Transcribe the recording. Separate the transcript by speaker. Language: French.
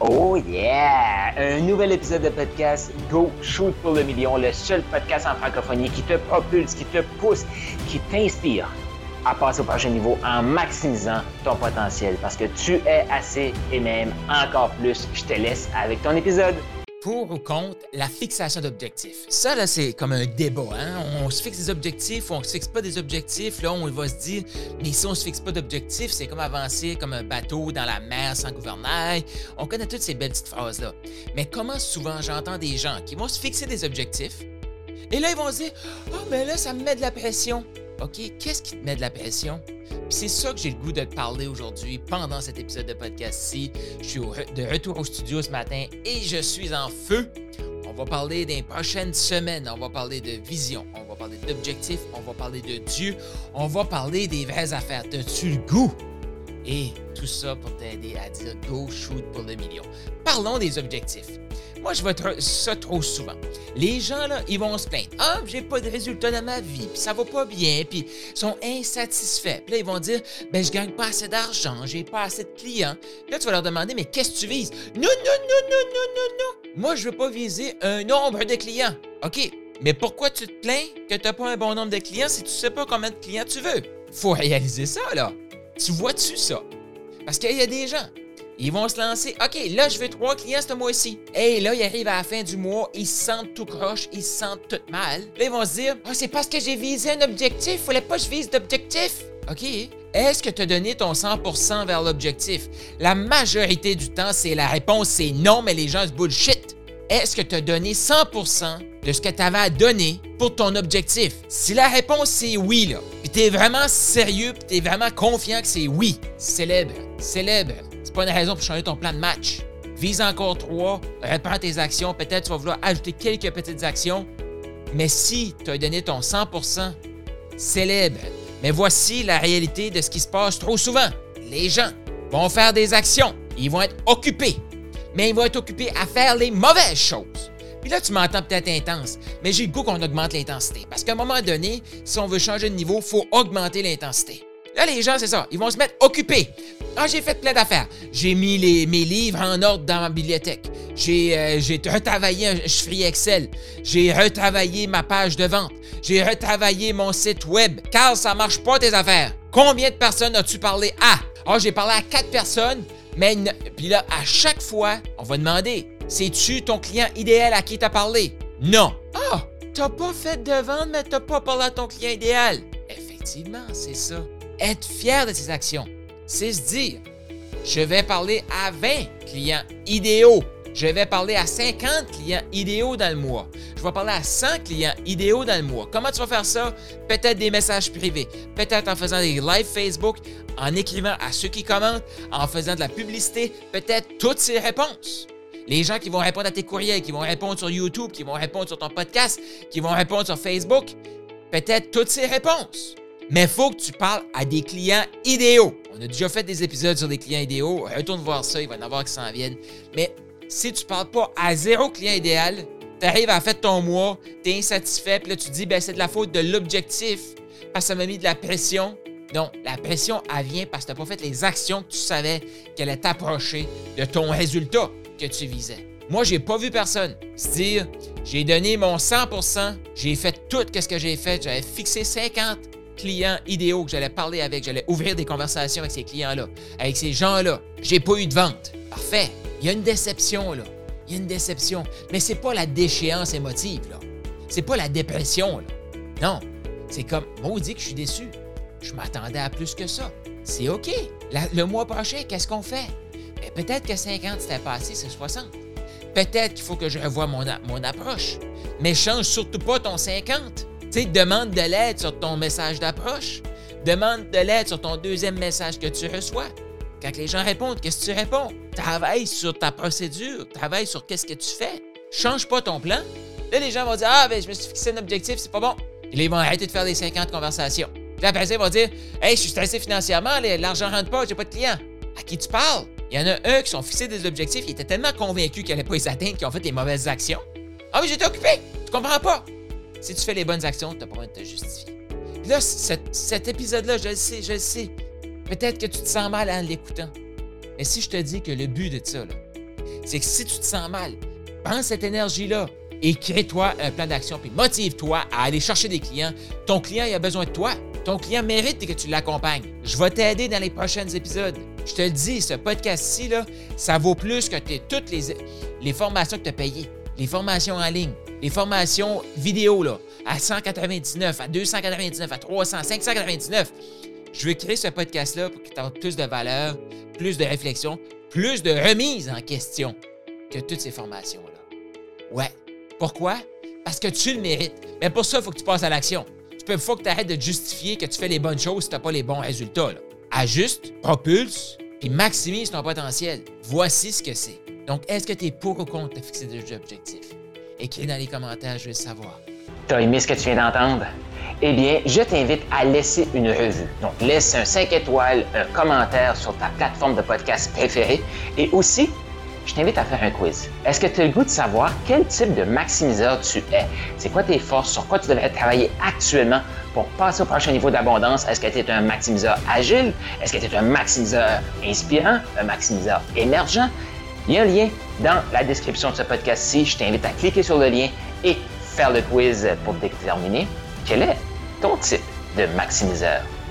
Speaker 1: Oh yeah! Un nouvel épisode de podcast Go Shoot pour le million, le seul podcast en francophonie qui te propulse, qui te pousse, qui t'inspire à passer au prochain niveau en maximisant ton potentiel parce que tu es assez et même encore plus. Je te laisse avec ton épisode
Speaker 2: pour ou contre la fixation d'objectifs. Ça, là, c'est comme un débat. Hein? On se fixe des objectifs ou on se fixe pas des objectifs. Là, on va se dire, mais si on se fixe pas d'objectifs, c'est comme avancer comme un bateau dans la mer sans gouvernail. On connaît toutes ces belles petites phrases-là. Mais comment souvent j'entends des gens qui vont se fixer des objectifs et là, ils vont se dire, oh, mais là, ça me met de la pression. OK, qu'est-ce qui te met de la pression? c'est ça que j'ai le goût de te parler aujourd'hui pendant cet épisode de podcast-ci. Je suis de retour au studio ce matin et je suis en feu. On va parler des prochaines semaines, on va parler de vision, on va parler d'objectifs, on va parler de Dieu, on va parler des vraies affaires. As-tu le goût? Et tout ça pour t'aider à dire go shoot pour le million. Parlons des objectifs. Moi, je vois ça trop souvent. Les gens, là, ils vont se plaindre. Ah, j'ai pas de résultats dans ma vie, puis ça va pas bien, puis ils sont insatisfaits. Puis là, ils vont dire, ben, je gagne pas assez d'argent, j'ai pas assez de clients. là, tu vas leur demander, mais qu'est-ce que tu vises? Non, non, non, non, non, non, non. Moi, je veux pas viser un nombre de clients. OK, mais pourquoi tu te plains que tu pas un bon nombre de clients si tu sais pas combien de clients tu veux? Faut réaliser ça, là. Tu vois-tu ça? Parce qu'il y a des gens, ils vont se lancer. OK, là, je veux trois clients ce mois-ci. Et là, ils arrivent à la fin du mois, ils se sentent tout croche, ils se sentent tout mal. Là, ils vont se dire, ah, c'est parce que j'ai visé un objectif, fallait pas que je vise d'objectif. OK. Est-ce que tu as donné ton 100% vers l'objectif? La majorité du temps, c'est la réponse, c'est non, mais les gens se bullshit. Est-ce que tu as donné 100% de ce que tu avais à donner pour ton objectif? Si la réponse c'est oui, là, puis tu es vraiment sérieux, puis tu es vraiment confiant que c'est oui, célèbre, célèbre, pas une raison pour changer ton plan de match. Vise encore trois, reprends tes actions. Peut-être tu vas vouloir ajouter quelques petites actions. Mais si tu as donné ton 100%, célèbre. Mais voici la réalité de ce qui se passe trop souvent. Les gens vont faire des actions. Ils vont être occupés. Mais ils vont être occupés à faire les mauvaises choses. Puis là, tu m'entends peut-être intense, mais j'ai le goût qu'on augmente l'intensité. Parce qu'à un moment donné, si on veut changer de niveau, il faut augmenter l'intensité. Là, les gens, c'est ça. Ils vont se mettre occupés. Ah, j'ai fait plein d'affaires. J'ai mis mes livres en ordre dans ma bibliothèque. J'ai euh, retravaillé un chiffrier Excel. J'ai retravaillé ma page de vente. J'ai retravaillé mon site web. Car ça marche pas tes affaires. Combien de personnes as-tu parlé à? Ah, j'ai parlé à quatre personnes, mais puis là, à chaque fois, on va demander c'est-tu ton client idéal à qui t'as parlé? Non. Ah, t'as pas fait de vente, mais t'as pas parlé à ton client idéal. Effectivement, c'est ça être fier de ses actions. C'est se dire, je vais parler à 20 clients idéaux. Je vais parler à 50 clients idéaux dans le mois. Je vais parler à 100 clients idéaux dans le mois. Comment tu vas faire ça? Peut-être des messages privés, peut-être en faisant des lives Facebook, en écrivant à ceux qui commentent, en faisant de la publicité, peut-être toutes ces réponses. Les gens qui vont répondre à tes courriels, qui vont répondre sur YouTube, qui vont répondre sur ton podcast, qui vont répondre sur Facebook, peut-être toutes ces réponses. Mais il faut que tu parles à des clients idéaux. On a déjà fait des épisodes sur des clients idéaux. Retourne voir ça, il va y en avoir qui s'en viennent. Mais si tu ne parles pas à zéro client idéal, tu arrives à faire ton mois, tu es insatisfait, puis là tu te dis, ben, c'est de la faute de l'objectif, parce que ça m'a mis de la pression. Non, la pression, elle vient parce que tu n'as pas fait les actions que tu savais qu'elle allaient t'approcher de ton résultat que tu visais. Moi, j'ai pas vu personne se dire j'ai donné mon 100%, j'ai fait tout ce que j'ai fait, j'avais fixé 50, clients idéaux que j'allais parler avec, j'allais ouvrir des conversations avec ces clients-là, avec ces gens-là. J'ai pas eu de vente. Parfait. Il y a une déception, là. Il y a une déception. Mais c'est pas la déchéance émotive, là. C'est pas la dépression, là. Non. C'est comme, dit que je suis déçu. Je m'attendais à plus que ça. C'est OK. le mois prochain, qu'est-ce qu'on fait? peut-être que 50, c'était pas assez, c'est 60. Peut-être qu'il faut que je revoie mon, approche. Mais change surtout pas ton 50 demande de l'aide sur ton message d'approche. Demande de l'aide sur ton deuxième message que tu reçois. Quand les gens répondent, qu'est-ce que tu réponds? Travaille sur ta procédure, travaille sur qu'est-ce que tu fais. Change pas ton plan. Là, les gens vont dire Ah, ben, je me suis fixé un objectif, c'est pas bon. Et là, ils vont arrêter de faire des 50 conversations. Puis après ils vont dire Hey, je suis stressé financièrement, l'argent rentre pas, j'ai pas de clients. À qui tu parles? Il y en a un qui sont fixés des objectifs, ils étaient tellement convaincus qu'ils n'allaient pas les atteindre qu'ils ont fait des mauvaises actions. Ah, mais j'étais occupé! Tu comprends pas? Si tu fais les bonnes actions, tu n'as pas besoin de te justifier. Puis là, cet, épisode-là, je le sais, je le sais. Peut-être que tu te sens mal en l'écoutant. Mais si je te dis que le but de ça, c'est que si tu te sens mal, pense cette énergie-là et crée-toi un plan d'action, puis motive-toi à aller chercher des clients. Ton client, a besoin de toi. Ton client mérite que tu l'accompagnes. Je vais t'aider dans les prochains épisodes. Je te le dis, ce podcast-ci, ça vaut plus que toutes les, les formations que tu as payées. Les formations en ligne, les formations vidéo, là, à 199, à 299, à 300, 599. Je veux créer ce podcast-là pour que tu aies plus de valeur, plus de réflexion, plus de remise en question que toutes ces formations-là. Ouais. Pourquoi? Parce que tu le mérites. Mais pour ça, il faut que tu passes à l'action. Il faut que tu arrêtes de justifier que tu fais les bonnes choses si tu n'as pas les bons résultats. Ajuste, propulse, puis maximise ton potentiel. Voici ce que c'est. Donc, est-ce que tu es pour ou contre de fixer des objectifs? Écris dans les commentaires, je veux savoir.
Speaker 1: T'as aimé ce que tu viens d'entendre? Eh bien, je t'invite à laisser une revue. Donc, laisse un 5 étoiles, un commentaire sur ta plateforme de podcast préférée et aussi je t'invite à faire un quiz. Est-ce que tu as le goût de savoir quel type de maximiseur tu es? C'est quoi tes forces? Sur quoi tu devrais travailler actuellement pour passer au prochain niveau d'abondance? Est-ce que tu es un maximiseur agile? Est-ce que tu es un maximiseur inspirant? Un maximiseur émergent? Il y a un lien dans la description de ce podcast-ci. Je t'invite à cliquer sur le lien et faire le quiz pour déterminer quel est ton type de maximiseur.